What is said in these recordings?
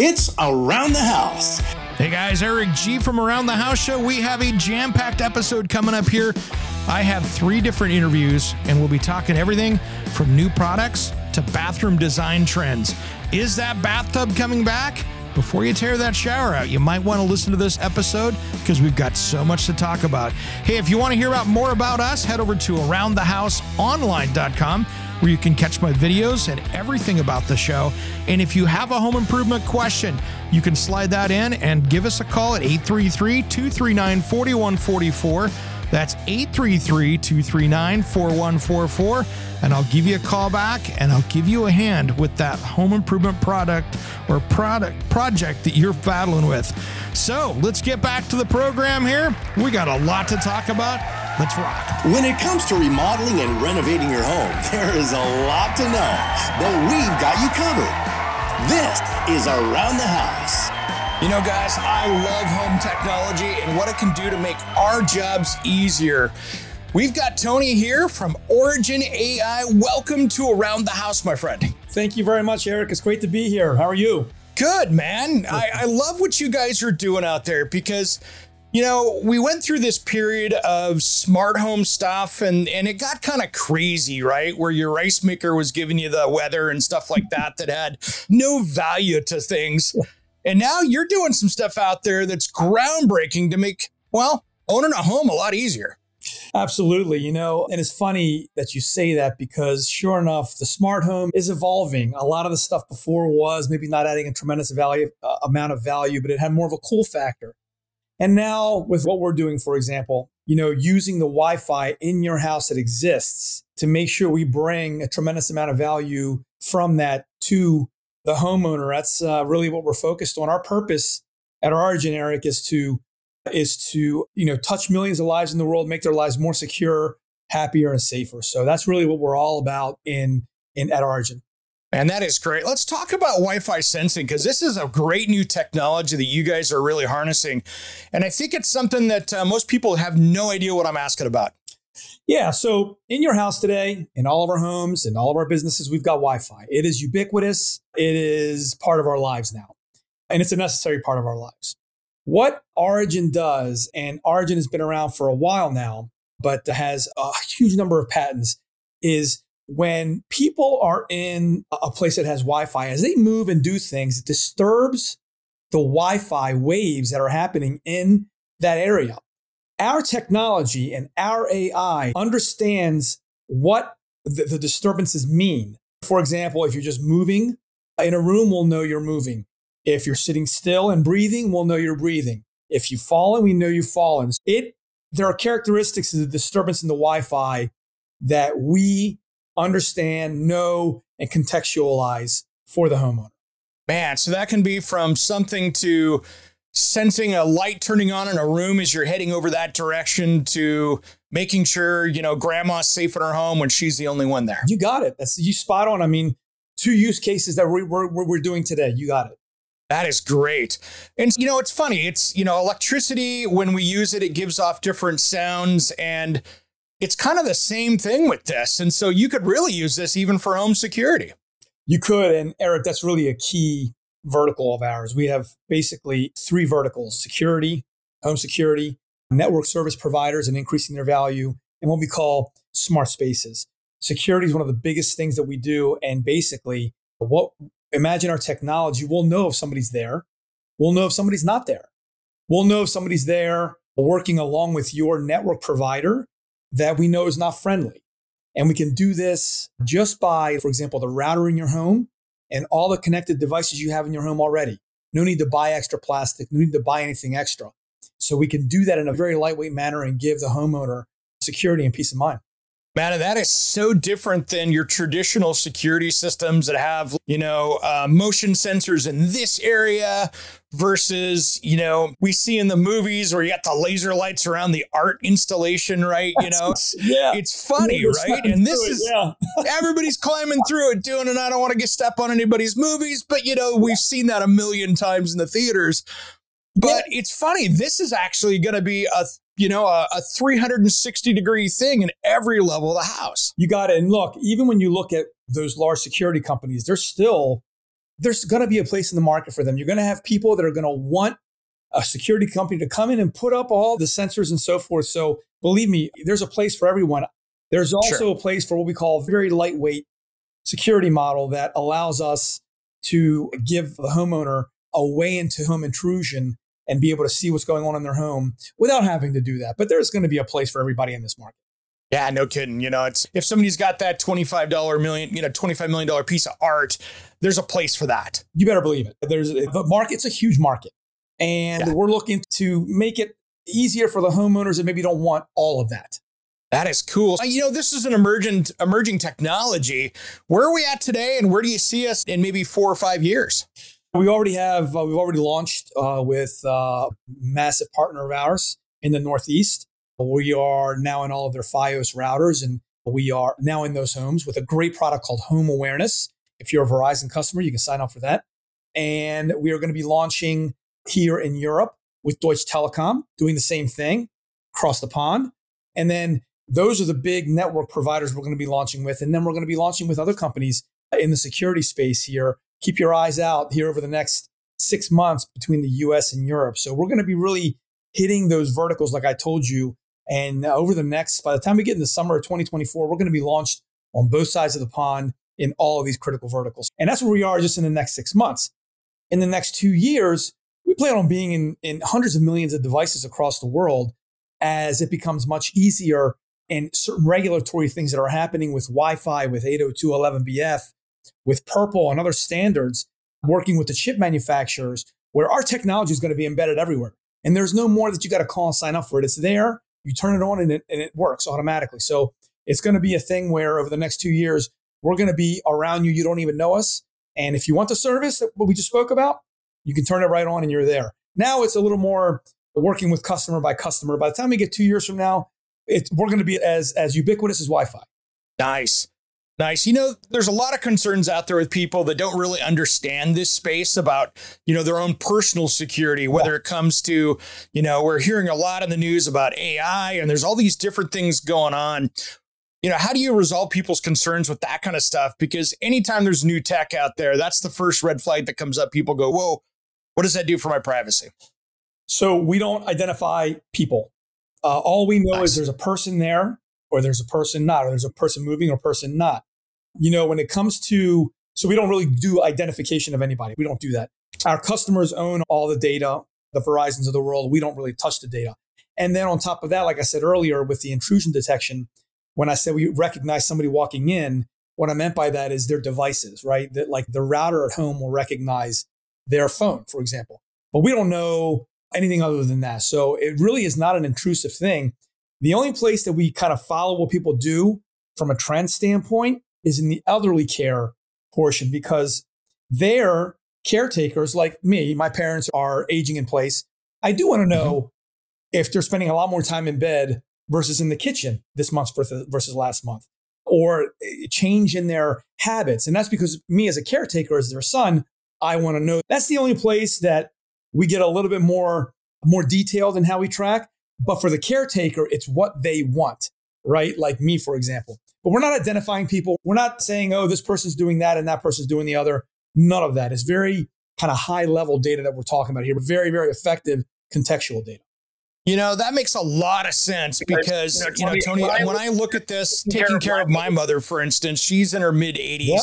It's Around the House. Hey guys, Eric G from Around the House Show. We have a jam packed episode coming up here. I have three different interviews, and we'll be talking everything from new products to bathroom design trends. Is that bathtub coming back? Before you tear that shower out, you might want to listen to this episode because we've got so much to talk about. Hey, if you want to hear about more about us, head over to aroundthehouseonline.com where you can catch my videos and everything about the show. And if you have a home improvement question, you can slide that in and give us a call at 833 239 4144. That's 833 239 4144. And I'll give you a call back and I'll give you a hand with that home improvement product or product project that you're battling with. So let's get back to the program here. We got a lot to talk about. Let's rock. When it comes to remodeling and renovating your home, there is a lot to know, but we've got you covered. This is Around the House. You know, guys, I love home technology and what it can do to make our jobs easier. We've got Tony here from Origin AI. Welcome to Around the House, my friend. Thank you very much, Eric. It's great to be here. How are you? Good, man. I, I love what you guys are doing out there because you know, we went through this period of smart home stuff and and it got kind of crazy, right? Where your rice maker was giving you the weather and stuff like that that had no value to things. And now you're doing some stuff out there that's groundbreaking to make, well, owning a home a lot easier. Absolutely. You know, and it's funny that you say that because sure enough, the smart home is evolving. A lot of the stuff before was maybe not adding a tremendous value, uh, amount of value, but it had more of a cool factor. And now with what we're doing, for example, you know, using the Wi-Fi in your house that exists to make sure we bring a tremendous amount of value from that to the homeowner. That's uh, really what we're focused on. Our purpose at Origin, Eric, is to is to you know touch millions of lives in the world, make their lives more secure, happier, and safer. So that's really what we're all about in in at Origin. And that is great. Let's talk about Wi Fi sensing because this is a great new technology that you guys are really harnessing. And I think it's something that uh, most people have no idea what I'm asking about. Yeah. So in your house today, in all of our homes, in all of our businesses, we've got Wi Fi. It is ubiquitous, it is part of our lives now, and it's a necessary part of our lives. What Origin does, and Origin has been around for a while now, but has a huge number of patents, is when people are in a place that has Wi-Fi, as they move and do things, it disturbs the Wi-Fi waves that are happening in that area. Our technology and our AI understands what the, the disturbances mean. For example, if you're just moving in a room, we'll know you're moving. If you're sitting still and breathing, we'll know you're breathing. If you've fallen, we know you've fallen. It there are characteristics of the disturbance in the Wi-Fi that we understand, know, and contextualize for the homeowner. Man, so that can be from something to sensing a light turning on in a room as you're heading over that direction to making sure, you know, grandma's safe in her home when she's the only one there. You got it. That's you spot on. I mean, two use cases that we're, we're, we're doing today. You got it. That is great. And, you know, it's funny. It's, you know, electricity, when we use it, it gives off different sounds. And it's kind of the same thing with this. And so you could really use this even for home security. You could. And Eric, that's really a key vertical of ours. We have basically three verticals security, home security, network service providers and increasing their value, and what we call smart spaces. Security is one of the biggest things that we do. And basically, what imagine our technology, we'll know if somebody's there. We'll know if somebody's not there. We'll know if somebody's there working along with your network provider that we know is not friendly. And we can do this just by, for example, the router in your home and all the connected devices you have in your home already. No need to buy extra plastic, no need to buy anything extra. So we can do that in a very lightweight manner and give the homeowner security and peace of mind. Man, that is so different than your traditional security systems that have, you know, uh, motion sensors in this area versus, you know, we see in the movies where you got the laser lights around the art installation, right? You know, yeah. it's funny, right? And this is, yeah. everybody's climbing through it doing, and I don't want to get step on anybody's movies, but, you know, we've seen that a million times in the theaters. But yeah. it's funny. This is actually going to be a you know, a, a 360 degree thing in every level of the house. You got it. And look, even when you look at those large security companies, there's still, there's going to be a place in the market for them. You're going to have people that are going to want a security company to come in and put up all the sensors and so forth. So believe me, there's a place for everyone. There's also sure. a place for what we call a very lightweight security model that allows us to give the homeowner a way into home intrusion and be able to see what's going on in their home without having to do that. But there's going to be a place for everybody in this market. Yeah, no kidding. You know, it's if somebody's got that $25 million, you know, $25 million piece of art, there's a place for that. You better believe it. There's the market's a huge market. And yeah. we're looking to make it easier for the homeowners that maybe don't want all of that. That is cool. Uh, you know, this is an emergent emerging technology. Where are we at today and where do you see us in maybe 4 or 5 years? We already have, uh, we've already launched uh, with uh, massive partner of ours in the Northeast. We are now in all of their Fios routers and we are now in those homes with a great product called Home Awareness. If you're a Verizon customer, you can sign up for that. And we are going to be launching here in Europe with Deutsche Telekom, doing the same thing across the pond. And then those are the big network providers we're going to be launching with. And then we're going to be launching with other companies in the security space here keep your eyes out here over the next six months between the US and Europe. So we're going to be really hitting those verticals, like I told you. And uh, over the next, by the time we get in the summer of 2024, we're going to be launched on both sides of the pond in all of these critical verticals. And that's where we are just in the next six months. In the next two years, we plan on being in, in hundreds of millions of devices across the world as it becomes much easier and certain regulatory things that are happening with Wi Fi, with 802.11bf, with Purple and other standards, working with the chip manufacturers, where our technology is going to be embedded everywhere. And there's no more that you got to call and sign up for it. It's there, you turn it on, and it, and it works automatically. So it's going to be a thing where over the next two years, we're going to be around you. You don't even know us. And if you want the service that we just spoke about, you can turn it right on and you're there. Now it's a little more working with customer by customer. By the time we get two years from now, we're going to be as, as ubiquitous as Wi Fi. Nice. Nice. You know, there's a lot of concerns out there with people that don't really understand this space about, you know, their own personal security, whether it comes to, you know, we're hearing a lot in the news about AI and there's all these different things going on. You know, how do you resolve people's concerns with that kind of stuff? Because anytime there's new tech out there, that's the first red flag that comes up. People go, whoa, what does that do for my privacy? So we don't identify people. Uh, all we know nice. is there's a person there or there's a person not, or there's a person moving or a person not you know, when it comes to, so we don't really do identification of anybody. We don't do that. Our customers own all the data, the Verizons of the world. We don't really touch the data. And then on top of that, like I said earlier, with the intrusion detection, when I said we recognize somebody walking in, what I meant by that is their devices, right? That like the router at home will recognize their phone, for example. But we don't know anything other than that. So it really is not an intrusive thing. The only place that we kind of follow what people do from a trend standpoint is in the elderly care portion because their caretakers like me, my parents are aging in place. I do want to know mm-hmm. if they're spending a lot more time in bed versus in the kitchen this month versus last month, or change in their habits. And that's because me as a caretaker, as their son, I want to know. That's the only place that we get a little bit more more detailed in how we track. But for the caretaker, it's what they want, right? Like me, for example. But we're not identifying people. We're not saying, oh, this person's doing that and that person's doing the other. None of that. It's very kind of high level data that we're talking about here, but very, very effective contextual data. You know, that makes a lot of sense because, you know, Tony, when I, when I look at this, taking care of my mother, for instance, she's in her mid 80s yep.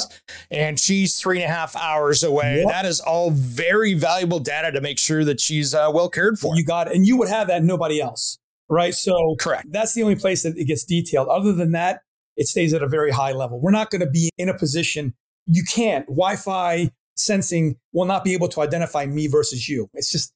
and she's three and a half hours away. Yep. That is all very valuable data to make sure that she's uh, well cared for. You got it. And you would have that nobody else, right? So, correct. That's the only place that it gets detailed. Other than that, it stays at a very high level. We're not going to be in a position, you can't. Wi Fi sensing will not be able to identify me versus you. It's just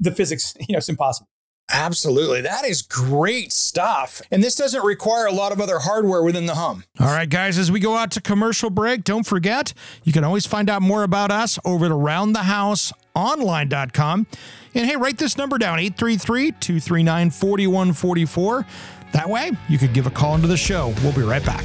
the physics, you know, it's impossible. Absolutely. That is great stuff. And this doesn't require a lot of other hardware within the home. All right, guys, as we go out to commercial break, don't forget you can always find out more about us over at aroundthehouseonline.com. And hey, write this number down 833 239 4144. That way, you could give a call into the show. We'll be right back.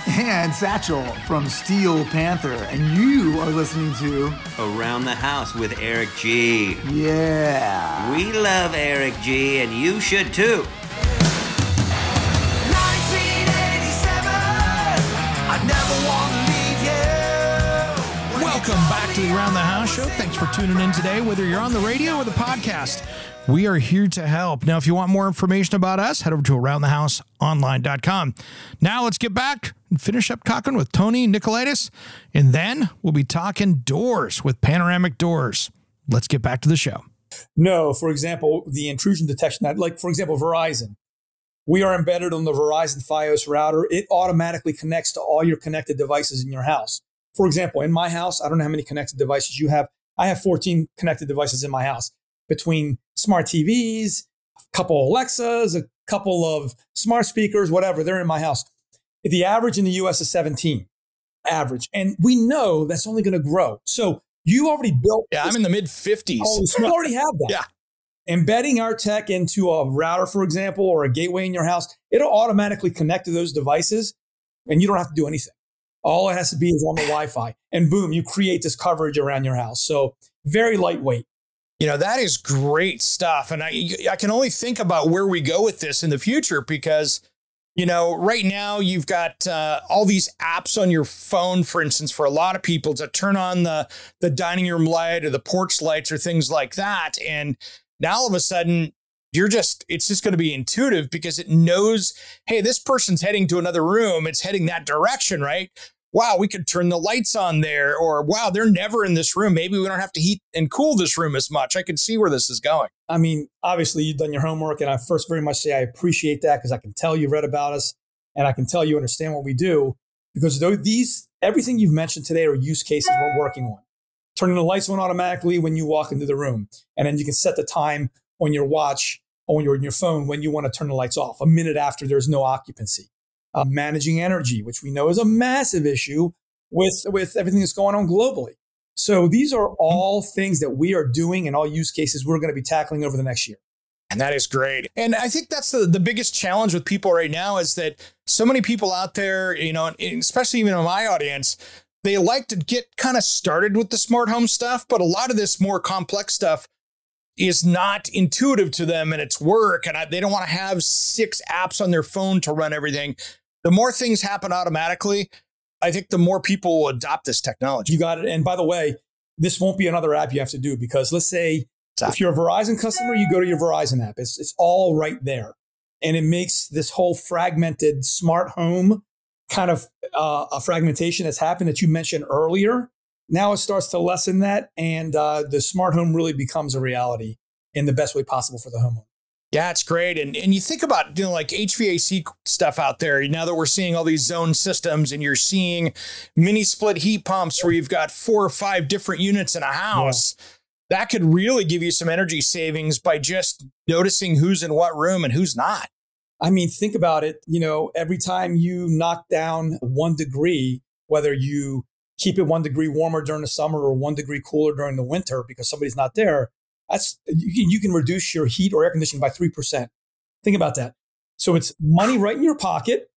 And Satchel from Steel Panther. And you are listening to Around the House with Eric G. Yeah. We love Eric G, and you should too. To the Around the House show. Thanks for tuning in today, whether you're on the radio or the podcast. We are here to help. Now, if you want more information about us, head over to aroundthehouseonline.com. Now, let's get back and finish up talking with Tony Nicolaidis, and then we'll be talking doors with panoramic doors. Let's get back to the show. No, for example, the intrusion detection, that, like for example, Verizon. We are embedded on the Verizon Fios router. It automatically connects to all your connected devices in your house. For example, in my house, I don't know how many connected devices you have. I have 14 connected devices in my house between smart TVs, a couple Alexas, a couple of smart speakers, whatever. They're in my house. The average in the US is 17 average. And we know that's only going to grow. So you already built. Yeah, I'm in the mid 50s. Oh, so you already have that. yeah. Embedding our tech into a router, for example, or a gateway in your house, it'll automatically connect to those devices and you don't have to do anything. All it has to be is on the Wi Fi. And boom, you create this coverage around your house. So very lightweight. You know, that is great stuff. And I, I can only think about where we go with this in the future because, you know, right now you've got uh, all these apps on your phone, for instance, for a lot of people to turn on the, the dining room light or the porch lights or things like that. And now all of a sudden, you're just it's just going to be intuitive because it knows hey this person's heading to another room it's heading that direction right wow, we could turn the lights on there, or wow, they're never in this room. Maybe we don't have to heat and cool this room as much. I can see where this is going. I mean, obviously, you've done your homework, and I first very much say I appreciate that because I can tell you read about us and I can tell you understand what we do because these everything you've mentioned today are use cases we're working on. Turning the lights on automatically when you walk into the room, and then you can set the time on your watch or on your, on your phone when you want to turn the lights off a minute after there's no occupancy uh, managing energy, which we know is a massive issue with, with everything that's going on globally. So these are all things that we are doing and all use cases we're going to be tackling over the next year. And that is great. And I think that's the, the biggest challenge with people right now is that so many people out there, you know, especially even in my audience, they like to get kind of started with the smart home stuff, but a lot of this more complex stuff is not intuitive to them and it's work. And I, they don't want to have six apps on their phone to run everything the more things happen automatically, I think the more people will adopt this technology. You got it. And by the way, this won't be another app you have to do because let's say if you're a Verizon customer, you go to your Verizon app. It's, it's all right there. And it makes this whole fragmented smart home kind of uh, a fragmentation that's happened that you mentioned earlier. Now it starts to lessen that, and uh, the smart home really becomes a reality in the best way possible for the homeowner. Yeah, it's great. And and you think about you know like HVAC stuff out there. Now that we're seeing all these zone systems and you're seeing mini split heat pumps where you've got four or five different units in a house. Yeah. That could really give you some energy savings by just noticing who's in what room and who's not. I mean, think about it. You know, every time you knock down one degree, whether you keep it one degree warmer during the summer or one degree cooler during the winter because somebody's not there, that's you can, you can reduce your heat or air conditioning by 3%. Think about that. So it's money right in your pocket,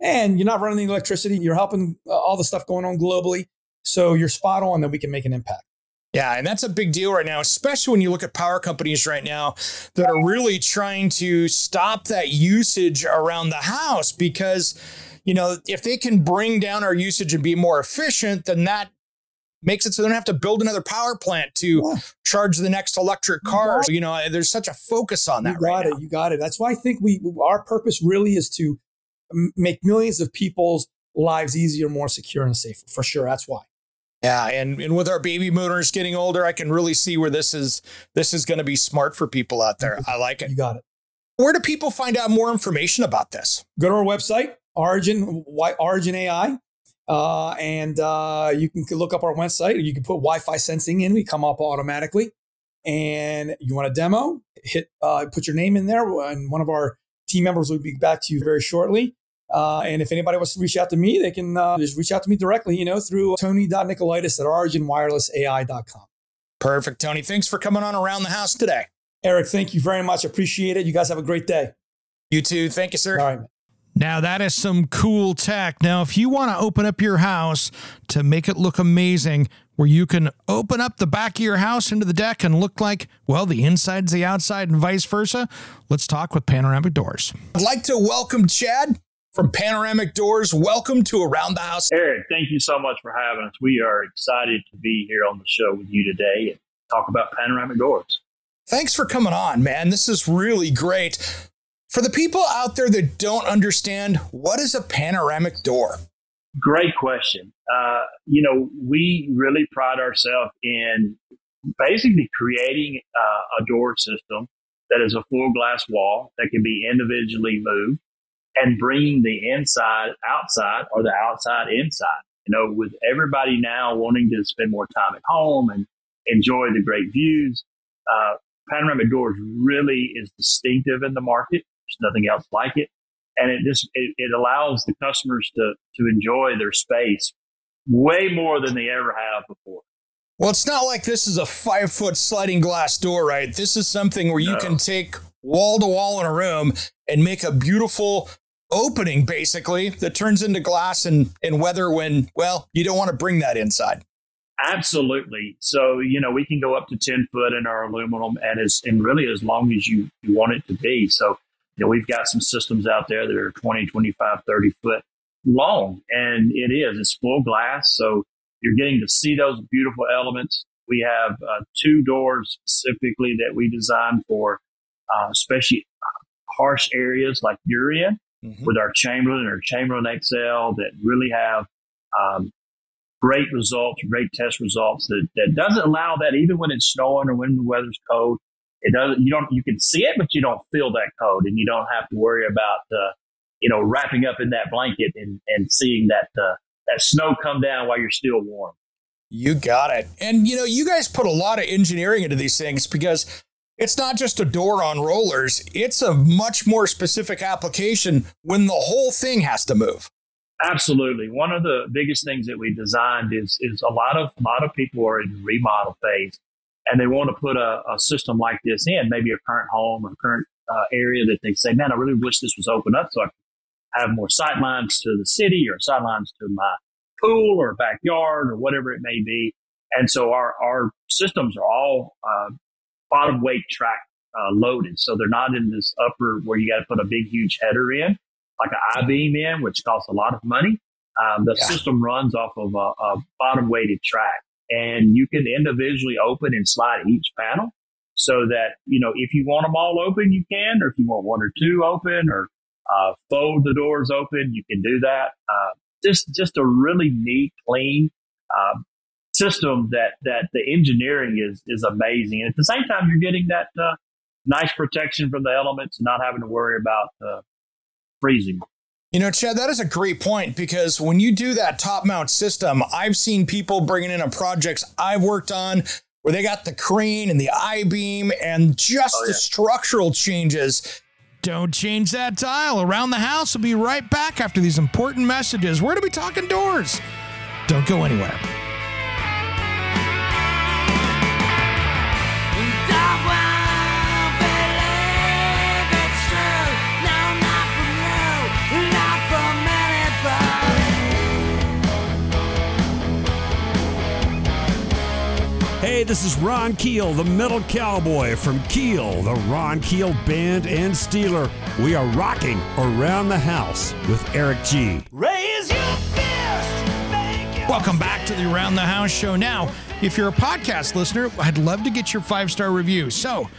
and you're not running the electricity. You're helping uh, all the stuff going on globally. So you're spot on that we can make an impact. Yeah, and that's a big deal right now, especially when you look at power companies right now that are really trying to stop that usage around the house because, you know, if they can bring down our usage and be more efficient, then that makes it so they don't have to build another power plant to yeah. charge the next electric car. You know, there's such a focus on that you got right it, now. You got it. That's why I think we our purpose really is to make millions of people's lives easier, more secure, and safer. For sure, that's why. Yeah, and, and with our baby boomers getting older, I can really see where this is this is going to be smart for people out there. I like it. You got it. Where do people find out more information about this? Go to our website, Origin why Origin AI, uh, and uh, you can look up our website. You can put Wi-Fi sensing in; we come up automatically. And you want a demo? Hit uh, put your name in there, and one of our team members will be back to you very shortly. Uh, and if anybody wants to reach out to me, they can uh, just reach out to me directly, you know, through tony.nicolaidis at originwirelessai.com. Perfect, Tony. Thanks for coming on Around the House today. Eric, thank you very much. Appreciate it. You guys have a great day. You too. Thank you, sir. All right. Man. Now, that is some cool tech. Now, if you want to open up your house to make it look amazing, where you can open up the back of your house into the deck and look like, well, the inside's the outside and vice versa, let's talk with Panoramic Doors. I'd like to welcome Chad from Panoramic Doors. Welcome to Around the House. Eric, thank you so much for having us. We are excited to be here on the show with you today and talk about Panoramic Doors. Thanks for coming on, man. This is really great. For the people out there that don't understand, what is a panoramic door? Great question. Uh, you know, we really pride ourselves in basically creating uh, a door system that is a full glass wall that can be individually moved and bringing the inside outside or the outside inside. You know, with everybody now wanting to spend more time at home and enjoy the great views, uh, panoramic doors really is distinctive in the market. There's nothing else like it. And it just, it, it allows the customers to, to enjoy their space way more than they ever have before. Well, it's not like this is a five foot sliding glass door, right? This is something where you no. can take wall to wall in a room and make a beautiful opening basically that turns into glass and, and weather when, well, you don't want to bring that inside. Absolutely. So, you know, we can go up to 10 foot in our aluminum and as, and really as long as you, you want it to be. So, you know, we've got some systems out there that are 20, 25, 30 foot long and it is, it's full glass. So you're getting to see those beautiful elements. We have uh, two doors specifically that we designed for, uh, especially harsh areas like you're in mm-hmm. with our Chamberlain or Chamberlain XL that really have um, great results, great test results that, that doesn't allow that even when it's snowing or when the weather's cold. It doesn't, you don't, you can see it, but you don't feel that cold and you don't have to worry about, uh, you know, wrapping up in that blanket and, and seeing that, uh, that snow come down while you're still warm. You got it. And, you know, you guys put a lot of engineering into these things because it's not just a door on rollers, it's a much more specific application when the whole thing has to move. Absolutely. One of the biggest things that we designed is is a lot of a lot of people are in remodel phase and they want to put a, a system like this in, maybe a current home or current uh, area that they say, man, I really wish this was open up so I could have more sight lines to the city or sight lines to my pool or backyard or whatever it may be. And so our, our systems are all uh, bottom weight track uh, loaded. So they're not in this upper where you got to put a big, huge header in, like an I beam in, which costs a lot of money. Um, the yeah. system runs off of a, a bottom weighted track and you can individually open and slide each panel so that, you know, if you want them all open, you can, or if you want one or two open or uh, fold the doors open, you can do that. Uh, just, just a really neat, clean, uh, system that that the engineering is is amazing. And at the same time, you're getting that uh, nice protection from the elements, and not having to worry about uh, freezing. You know, Chad, that is a great point because when you do that top mount system, I've seen people bringing in a projects I've worked on where they got the crane and the I beam and just oh, yeah. the structural changes. Don't change that dial. Around the house we'll be right back after these important messages. We're going to be talking doors. Don't go anywhere. Hey, this is Ron Keel, the Metal Cowboy from Keel, the Ron Keel Band and Steeler. We are rocking around the house with Eric G. Raise your fist. Welcome back to the Around the House show. Now, if you're a podcast listener, I'd love to get your five star review. So,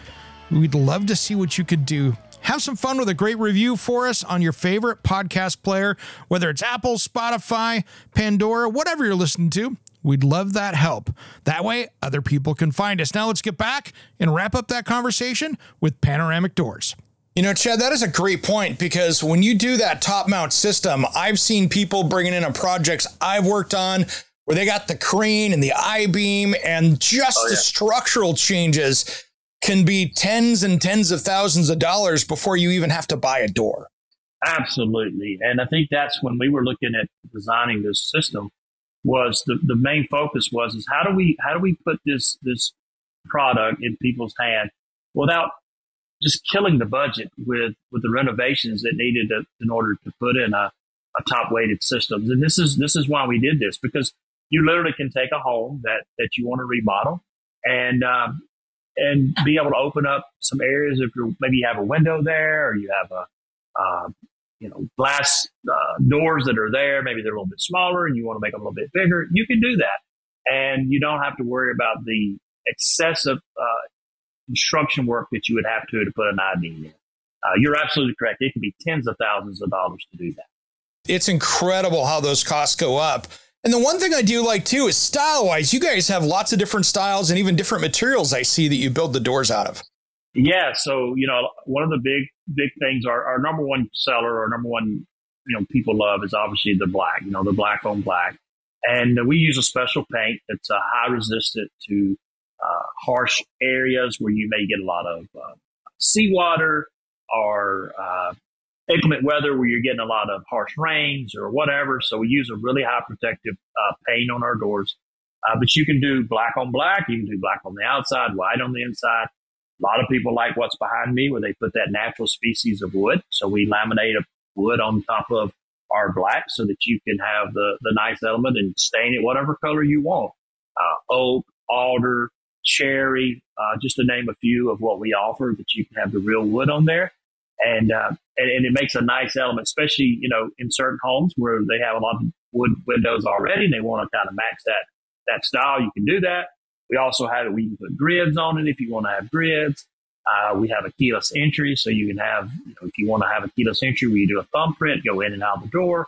we'd love to see what you could do. Have some fun with a great review for us on your favorite podcast player, whether it's Apple, Spotify, Pandora, whatever you're listening to. We'd love that help. That way, other people can find us. Now, let's get back and wrap up that conversation with panoramic doors. You know, Chad, that is a great point because when you do that top mount system, I've seen people bringing in on projects I've worked on where they got the crane and the I beam and just oh, the structural changes can be tens and tens of thousands of dollars before you even have to buy a door. Absolutely. And I think that's when we were looking at designing this system was the, the main focus was is how do we how do we put this this product in people's hand without just killing the budget with with the renovations that needed to, in order to put in a, a top weighted system. And this is this is why we did this because you literally can take a home that that you want to remodel and um, and be able to open up some areas if you maybe you have a window there or you have a uh, you know glass uh, doors that are there maybe they're a little bit smaller and you want to make them a little bit bigger you can do that and you don't have to worry about the excessive uh, construction work that you would have to to put an ID in uh, you're absolutely correct it can be tens of thousands of dollars to do that It's incredible how those costs go up. And the one thing I do like too is style wise, you guys have lots of different styles and even different materials I see that you build the doors out of. Yeah, so you know, one of the big big things our, our number one seller, our number one you know people love is obviously the black. You know, the black on black, and we use a special paint that's uh, high resistant to uh, harsh areas where you may get a lot of uh, seawater or uh, inclement weather where you're getting a lot of harsh rains or whatever. So we use a really high protective uh, paint on our doors. Uh, but you can do black on black. You can do black on the outside, white on the inside. A lot of people like what's behind me where they put that natural species of wood. So we laminate a wood on top of our black so that you can have the, the nice element and stain it whatever color you want. Uh, oak, alder, cherry, uh, just to name a few of what we offer that you can have the real wood on there. And, uh, and, and it makes a nice element, especially, you know, in certain homes where they have a lot of wood windows already and they want to kind of match that, that style. You can do that. We also have it, we can put grids on it if you want to have grids. Uh, we have a keyless entry, so you can have, you know, if you want to have a keyless entry we do a thumbprint, go in and out the door.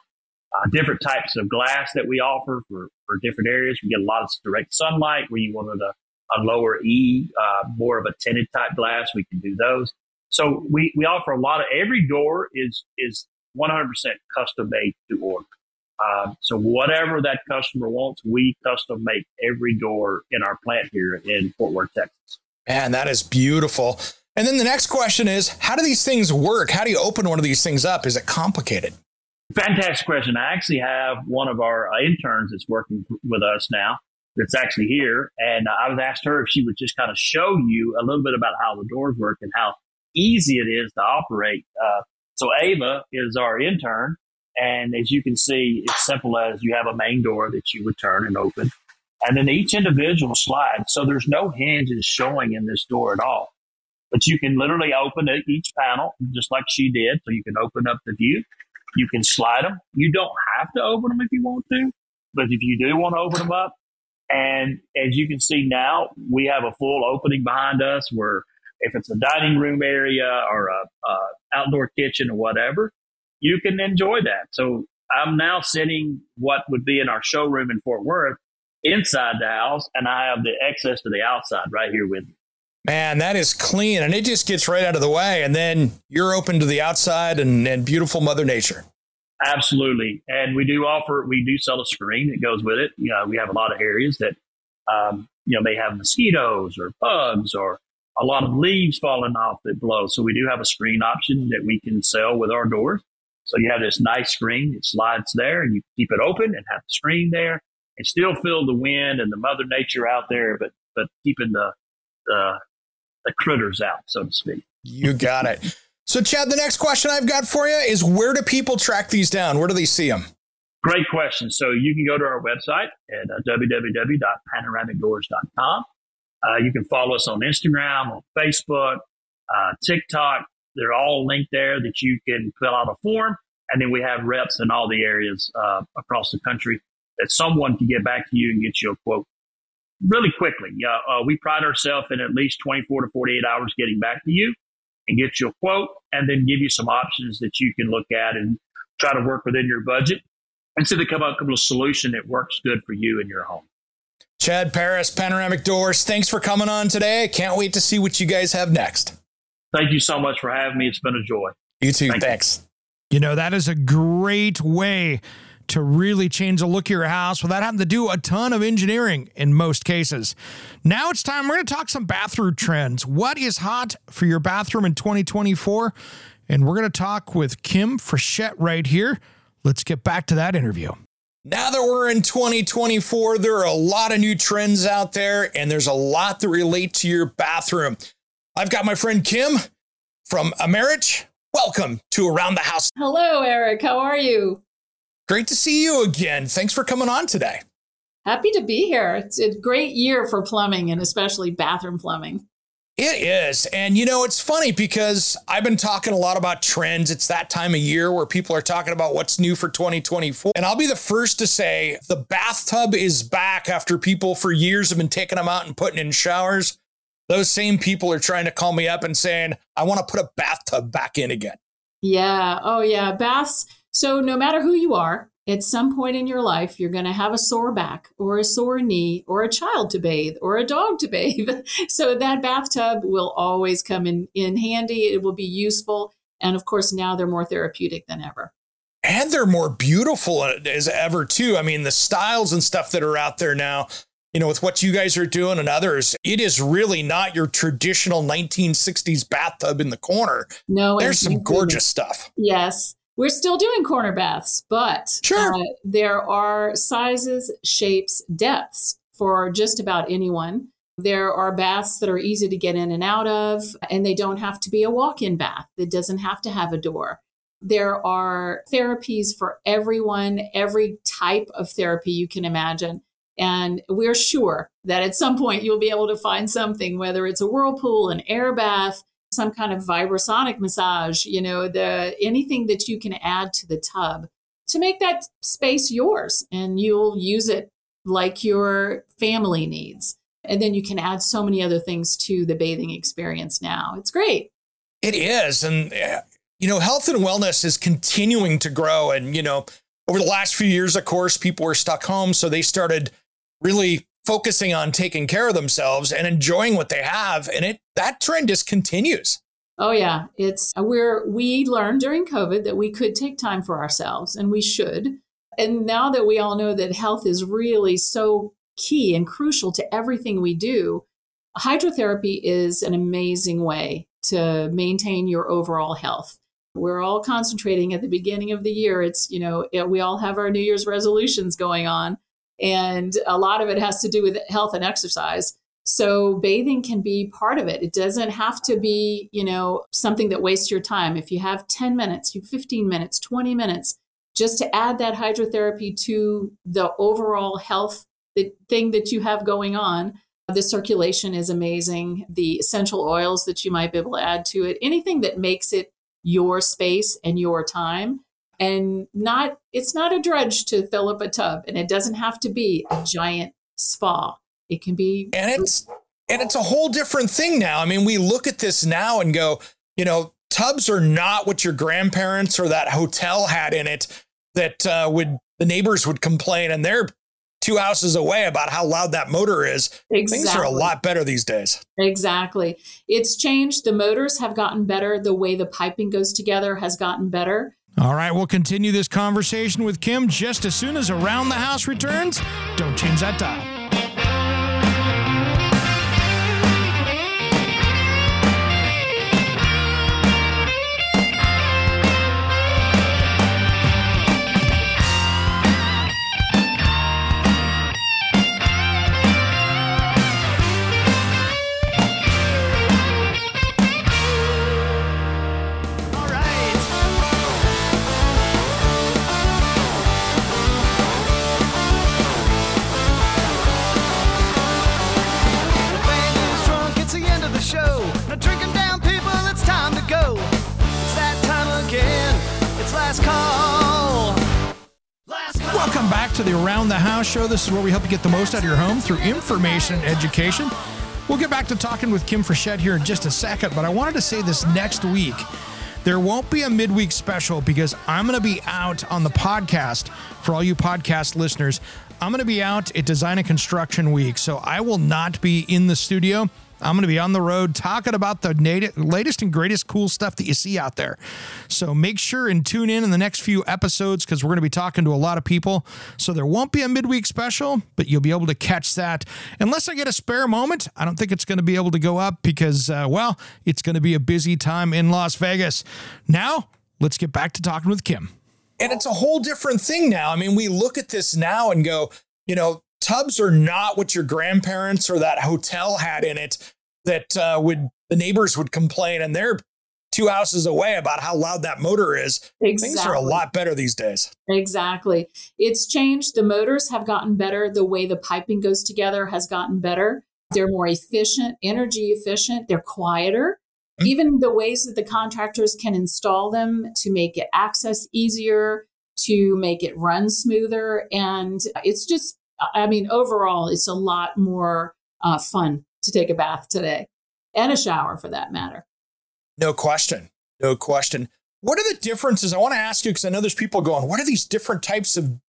Uh, different types of glass that we offer for, for different areas. We get a lot of direct sunlight where you wanted a, a lower E, uh, more of a tinted type glass. We can do those. So we, we offer a lot of, every door is, is 100% custom made to order. Uh, so whatever that customer wants, we custom make every door in our plant here in Fort Worth, Texas. Man, that is beautiful. And then the next question is how do these things work? How do you open one of these things up? Is it complicated? Fantastic question. I actually have one of our uh, interns that's working with us now that's actually here. And I was asked her if she would just kind of show you a little bit about how the doors work and how easy it is to operate. Uh, so Ava is our intern. And as you can see, it's simple as you have a main door that you would turn and open. And then each individual slide. So there's no hinges showing in this door at all. But you can literally open each panel just like she did. So you can open up the view. You can slide them. You don't have to open them if you want to. But if you do want to open them up, and as you can see now, we have a full opening behind us where if it's a dining room area or a, a outdoor kitchen or whatever, you can enjoy that. So I'm now sitting what would be in our showroom in Fort Worth inside the house, and I have the access to the outside right here with me. Man, that is clean and it just gets right out of the way. And then you're open to the outside and, and beautiful Mother Nature. Absolutely. And we do offer, we do sell a screen that goes with it. You know, we have a lot of areas that, um, you know, may have mosquitoes or bugs or a lot of leaves falling off that blow. So we do have a screen option that we can sell with our doors. So you have this nice screen that slides there and you keep it open and have the screen there and still feel the wind and the mother nature out there, but, but keeping the, the, the critters out, so to speak. You got it. So, Chad, the next question I've got for you is where do people track these down? Where do they see them? Great question. So you can go to our website at uh, www.panoramicdoors.com Uh, you can follow us on Instagram, on Facebook, uh, TikTok. They're all linked there that you can fill out a form. And then we have reps in all the areas uh, across the country that someone can get back to you and get you a quote really quickly. Uh, we pride ourselves in at least 24 to 48 hours getting back to you and get you a quote and then give you some options that you can look at and try to work within your budget and so they come up with a solution that works good for you and your home. Chad Paris, Panoramic Doors, thanks for coming on today. Can't wait to see what you guys have next. Thank you so much for having me. It's been a joy. You too. Thank thanks. You. you know, that is a great way to really change the look of your house without having to do a ton of engineering in most cases. Now it's time we're going to talk some bathroom trends. What is hot for your bathroom in 2024? And we're going to talk with Kim Frechette right here. Let's get back to that interview. Now that we're in 2024, there are a lot of new trends out there, and there's a lot that relate to your bathroom. I've got my friend Kim from Americh. Welcome to Around the House. Hello, Eric. How are you? Great to see you again. Thanks for coming on today. Happy to be here. It's a great year for plumbing and especially bathroom plumbing. It is. And you know, it's funny because I've been talking a lot about trends. It's that time of year where people are talking about what's new for 2024. And I'll be the first to say the bathtub is back after people for years have been taking them out and putting in showers. Those same people are trying to call me up and saying, I want to put a bathtub back in again. Yeah. Oh, yeah. Baths so, no matter who you are, at some point in your life, you're going to have a sore back or a sore knee or a child to bathe or a dog to bathe. so, that bathtub will always come in, in handy. It will be useful. And of course, now they're more therapeutic than ever. And they're more beautiful uh, as ever, too. I mean, the styles and stuff that are out there now, you know, with what you guys are doing and others, it is really not your traditional 1960s bathtub in the corner. No, there's some gorgeous stuff. Yes. We're still doing corner baths, but sure. Uh, there are sizes, shapes, depths for just about anyone. There are baths that are easy to get in and out of, and they don't have to be a walk in bath. It doesn't have to have a door. There are therapies for everyone, every type of therapy you can imagine. And we're sure that at some point you'll be able to find something, whether it's a whirlpool, an air bath, some kind of vibrosonic massage, you know, the anything that you can add to the tub to make that space yours and you'll use it like your family needs. And then you can add so many other things to the bathing experience now. It's great. It is. And, uh, you know, health and wellness is continuing to grow. And, you know, over the last few years, of course, people were stuck home. So they started really focusing on taking care of themselves and enjoying what they have and it that trend just continues. Oh yeah. It's uh, we're we learned during covid that we could take time for ourselves and we should. And now that we all know that health is really so key and crucial to everything we do hydrotherapy is an amazing way to maintain your overall health. We're all concentrating at the beginning of the year. It's you know we all have our new year's resolutions going on and a lot of it has to do with health and exercise. So bathing can be part of it. It doesn't have to be, you know, something that wastes your time. If you have 10 minutes, you 15 minutes, 20 minutes, just to add that hydrotherapy to the overall health the thing that you have going on. The circulation is amazing. The essential oils that you might be able to add to it, anything that makes it your space and your time and not it's not a drudge to fill up a tub and it doesn't have to be a giant spa it can be and it's and it's a whole different thing now i mean we look at this now and go you know tubs are not what your grandparents or that hotel had in it that uh, would the neighbors would complain and they're two houses away about how loud that motor is. Exactly. Things are a lot better these days. Exactly. It's changed. The motors have gotten better. The way the piping goes together has gotten better. All right, we'll continue this conversation with Kim just as soon as Around the House returns. Don't change that dial. Show. This is where we help you get the most out of your home through information and education. We'll get back to talking with Kim Frechette here in just a second, but I wanted to say this next week. There won't be a midweek special because I'm going to be out on the podcast for all you podcast listeners. I'm going to be out at Design and Construction Week, so I will not be in the studio. I'm going to be on the road talking about the latest and greatest cool stuff that you see out there. So make sure and tune in in the next few episodes because we're going to be talking to a lot of people. So there won't be a midweek special, but you'll be able to catch that. Unless I get a spare moment, I don't think it's going to be able to go up because, uh, well, it's going to be a busy time in Las Vegas. Now, let's get back to talking with Kim. And it's a whole different thing now. I mean, we look at this now and go, you know, tubs are not what your grandparents or that hotel had in it that uh, would the neighbors would complain and they're two houses away about how loud that motor is. Exactly. Things are a lot better these days. Exactly. It's changed. The motors have gotten better. The way the piping goes together has gotten better. They're more efficient, energy efficient. They're quieter. Mm-hmm. Even the ways that the contractors can install them to make it access easier, to make it run smoother. And it's just I mean, overall, it's a lot more uh, fun to take a bath today and a shower for that matter. No question. No question. What are the differences? I want to ask you because I know there's people going, what are these different types of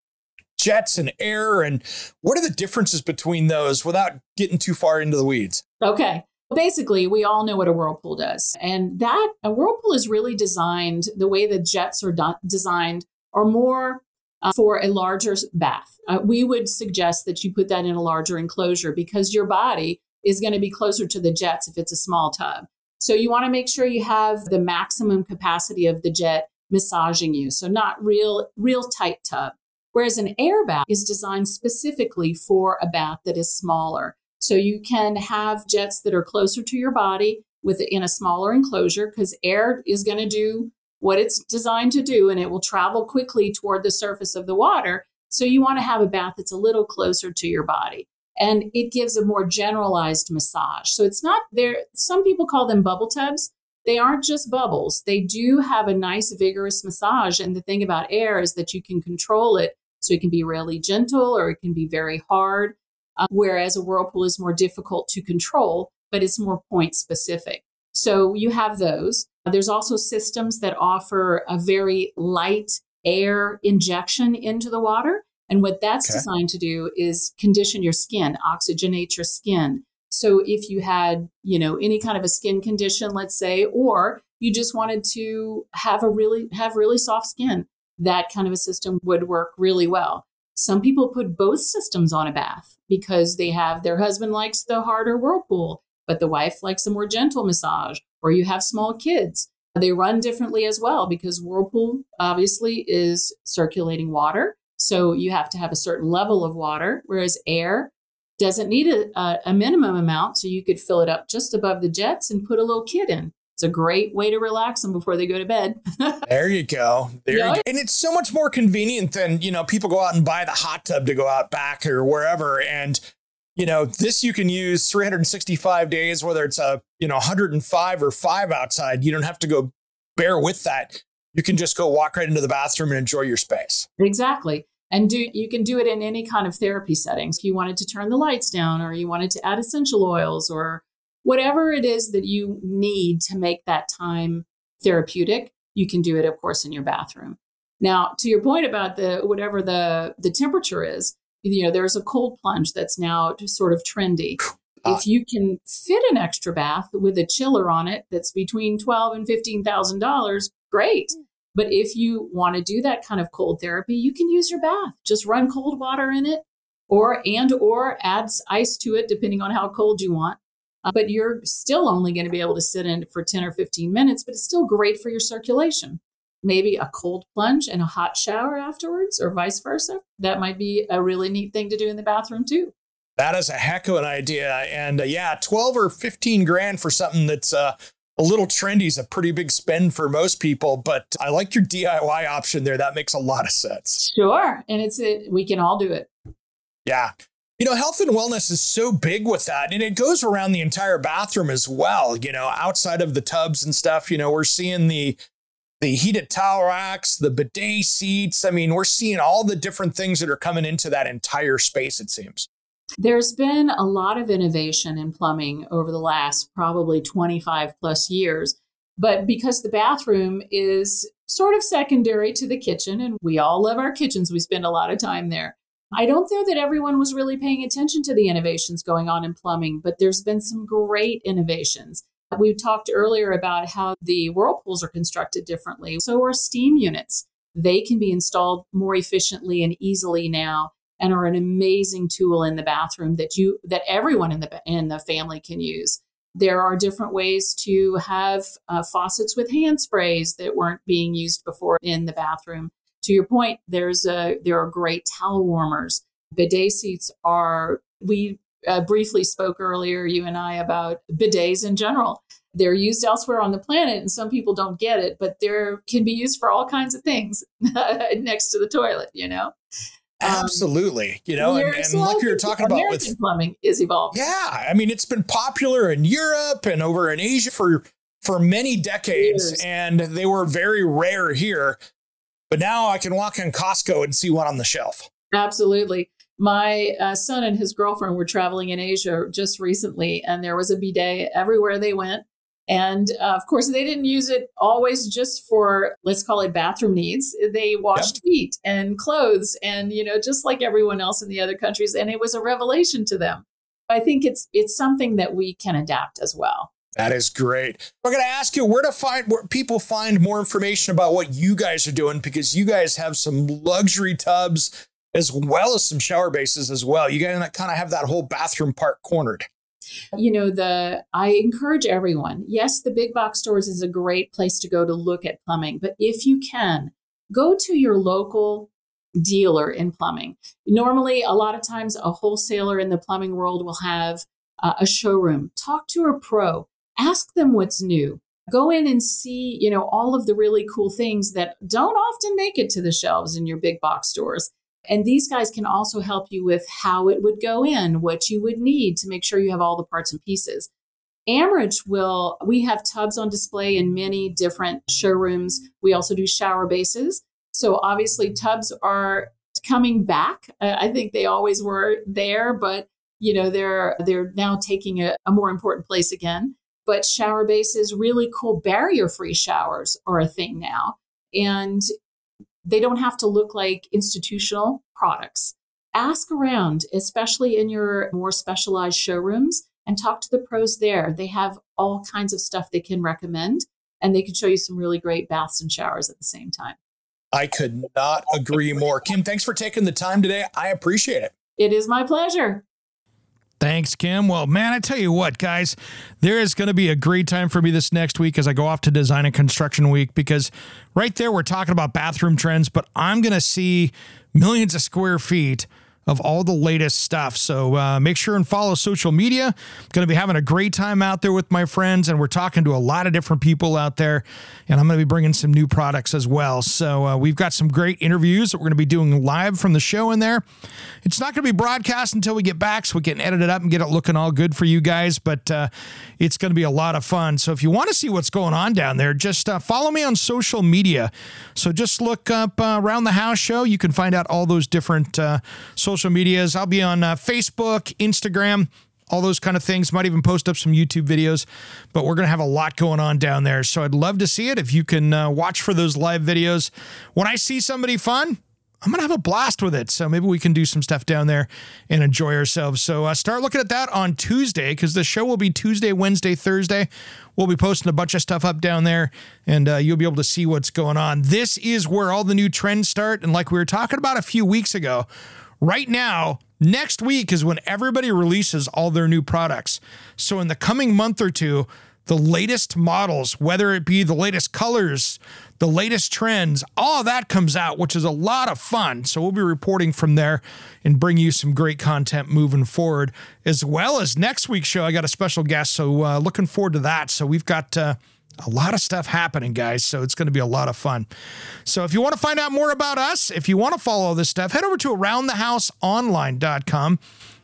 jets and air? And what are the differences between those without getting too far into the weeds? Okay. Basically, we all know what a whirlpool does. And that a whirlpool is really designed the way the jets are do- designed are more uh, for a larger bath. Uh, we would suggest that you put that in a larger enclosure because your body is going to be closer to the jets if it's a small tub. So you want to make sure you have the maximum capacity of the jet massaging you. So not real real tight tub. Whereas an air bath is designed specifically for a bath that is smaller. So you can have jets that are closer to your body with in a smaller enclosure because air is going to do what it's designed to do and it will travel quickly toward the surface of the water. So you want to have a bath that's a little closer to your body. And it gives a more generalized massage. So it's not there. Some people call them bubble tubs. They aren't just bubbles. They do have a nice, vigorous massage. And the thing about air is that you can control it. So it can be really gentle or it can be very hard. Uh, whereas a whirlpool is more difficult to control, but it's more point specific. So you have those. There's also systems that offer a very light air injection into the water. And what that's okay. designed to do is condition your skin, oxygenate your skin. So if you had, you know, any kind of a skin condition, let's say, or you just wanted to have a really have really soft skin, that kind of a system would work really well. Some people put both systems on a bath because they have their husband likes the harder whirlpool, but the wife likes a more gentle massage or you have small kids. They run differently as well because Whirlpool obviously is circulating water. So you have to have a certain level of water, whereas air doesn't need a, a, minimum amount. So you could fill it up just above the jets and put a little kid in. It's a great way to relax them before they go to bed. there you go. There you go. And it's so much more convenient than, you know, people go out and buy the hot tub to go out back or wherever. And you know, this you can use 365 days, whether it's a, you know, 105 or five outside. You don't have to go bear with that. You can just go walk right into the bathroom and enjoy your space. Exactly. And do you can do it in any kind of therapy settings. If you wanted to turn the lights down or you wanted to add essential oils or whatever it is that you need to make that time therapeutic, you can do it, of course, in your bathroom. Now, to your point about the whatever the the temperature is, you know, there's a cold plunge that's now sort of trendy. If you can fit an extra bath with a chiller on it that's between twelve and fifteen thousand dollars, great. But if you want to do that kind of cold therapy, you can use your bath. Just run cold water in it, or and or add ice to it, depending on how cold you want. Uh, but you're still only going to be able to sit in for ten or fifteen minutes. But it's still great for your circulation maybe a cold plunge and a hot shower afterwards, or vice versa. That might be a really neat thing to do in the bathroom, too. That is a heck of an idea. And uh, yeah, 12 or 15 grand for something that's uh, a little trendy is a pretty big spend for most people. But I like your DIY option there. That makes a lot of sense. Sure. And it's it, we can all do it. Yeah. You know, health and wellness is so big with that. And it goes around the entire bathroom as well. You know, outside of the tubs and stuff, you know, we're seeing the the heated towel racks, the bidet seats. I mean, we're seeing all the different things that are coming into that entire space, it seems. There's been a lot of innovation in plumbing over the last probably 25 plus years. But because the bathroom is sort of secondary to the kitchen, and we all love our kitchens, we spend a lot of time there. I don't know that everyone was really paying attention to the innovations going on in plumbing, but there's been some great innovations. We talked earlier about how the whirlpools are constructed differently. So are steam units. They can be installed more efficiently and easily now and are an amazing tool in the bathroom that you that everyone in the in the family can use. There are different ways to have uh, faucets with hand sprays that weren't being used before in the bathroom. To your point, there's a there are great towel warmers. Bidet seats are we uh, briefly spoke earlier, you and I, about bidets in general. They're used elsewhere on the planet, and some people don't get it, but they can be used for all kinds of things next to the toilet, you know? Um, Absolutely. You know, and, and like you were talking American about with plumbing is evolving. Yeah. I mean, it's been popular in Europe and over in Asia for for many decades, Years. and they were very rare here. But now I can walk in Costco and see one on the shelf. Absolutely. My uh, son and his girlfriend were traveling in Asia just recently, and there was a bidet everywhere they went. And uh, of course, they didn't use it always just for, let's call it bathroom needs. They washed feet and clothes and, you know, just like everyone else in the other countries. And it was a revelation to them. I think it's it's something that we can adapt as well. That is great. We're going to ask you where to find where people find more information about what you guys are doing because you guys have some luxury tubs as well as some shower bases as well. You got to kind of have that whole bathroom part cornered. You know, the I encourage everyone. Yes, the big box stores is a great place to go to look at plumbing, but if you can, go to your local dealer in plumbing. Normally, a lot of times a wholesaler in the plumbing world will have uh, a showroom. Talk to a pro. Ask them what's new. Go in and see, you know, all of the really cool things that don't often make it to the shelves in your big box stores. And these guys can also help you with how it would go in, what you would need to make sure you have all the parts and pieces. Americh will, we have tubs on display in many different showrooms. We also do shower bases. So obviously, tubs are coming back. I think they always were there, but you know they're they're now taking a, a more important place again. But shower bases, really cool barrier-free showers are a thing now, and they don't have to look like institutional products. Ask around, especially in your more specialized showrooms, and talk to the pros there. They have all kinds of stuff they can recommend, and they can show you some really great baths and showers at the same time. I could not agree more. Kim, thanks for taking the time today. I appreciate it. It is my pleasure. Thanks, Kim. Well, man, I tell you what, guys, there is going to be a great time for me this next week as I go off to Design and Construction Week because right there we're talking about bathroom trends, but I'm going to see millions of square feet of all the latest stuff. So uh, make sure and follow social media. Going to be having a great time out there with my friends, and we're talking to a lot of different people out there. And I'm going to be bringing some new products as well. So uh, we've got some great interviews that we're going to be doing live from the show in there. It's not going to be broadcast until we get back, so we can edit it up and get it looking all good for you guys. But uh, it's going to be a lot of fun. So if you want to see what's going on down there, just uh, follow me on social media. So just look up uh, around the house show. You can find out all those different uh, social medias. I'll be on uh, Facebook, Instagram, all those kind of things. Might even post up some YouTube videos, but we're going to have a lot going on down there. So I'd love to see it if you can uh, watch for those live videos. When I see somebody fun, I'm going to have a blast with it. So maybe we can do some stuff down there and enjoy ourselves. So uh, start looking at that on Tuesday because the show will be Tuesday, Wednesday, Thursday. We'll be posting a bunch of stuff up down there and uh, you'll be able to see what's going on. This is where all the new trends start. And like we were talking about a few weeks ago, right now, next week is when everybody releases all their new products. So in the coming month or two, the latest models, whether it be the latest colors, the latest trends, all that comes out, which is a lot of fun. So we'll be reporting from there and bring you some great content moving forward, as well as next week's show. I got a special guest, so uh, looking forward to that. So we've got. Uh, a lot of stuff happening, guys. So it's going to be a lot of fun. So if you want to find out more about us, if you want to follow this stuff, head over to aroundthehouseonline.com.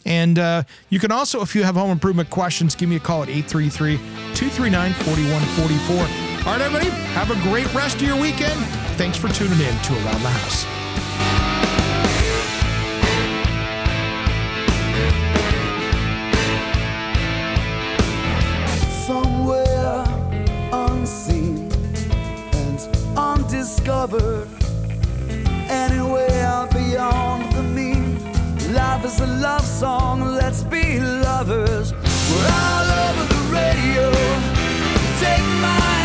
And uh, you can also, if you have home improvement questions, give me a call at 833 239 4144. All right, everybody, have a great rest of your weekend. Thanks for tuning in to Around the House. Undiscovered. Anywhere beyond the mean. Life is a love song, let's be lovers. We're all over the radio. Take my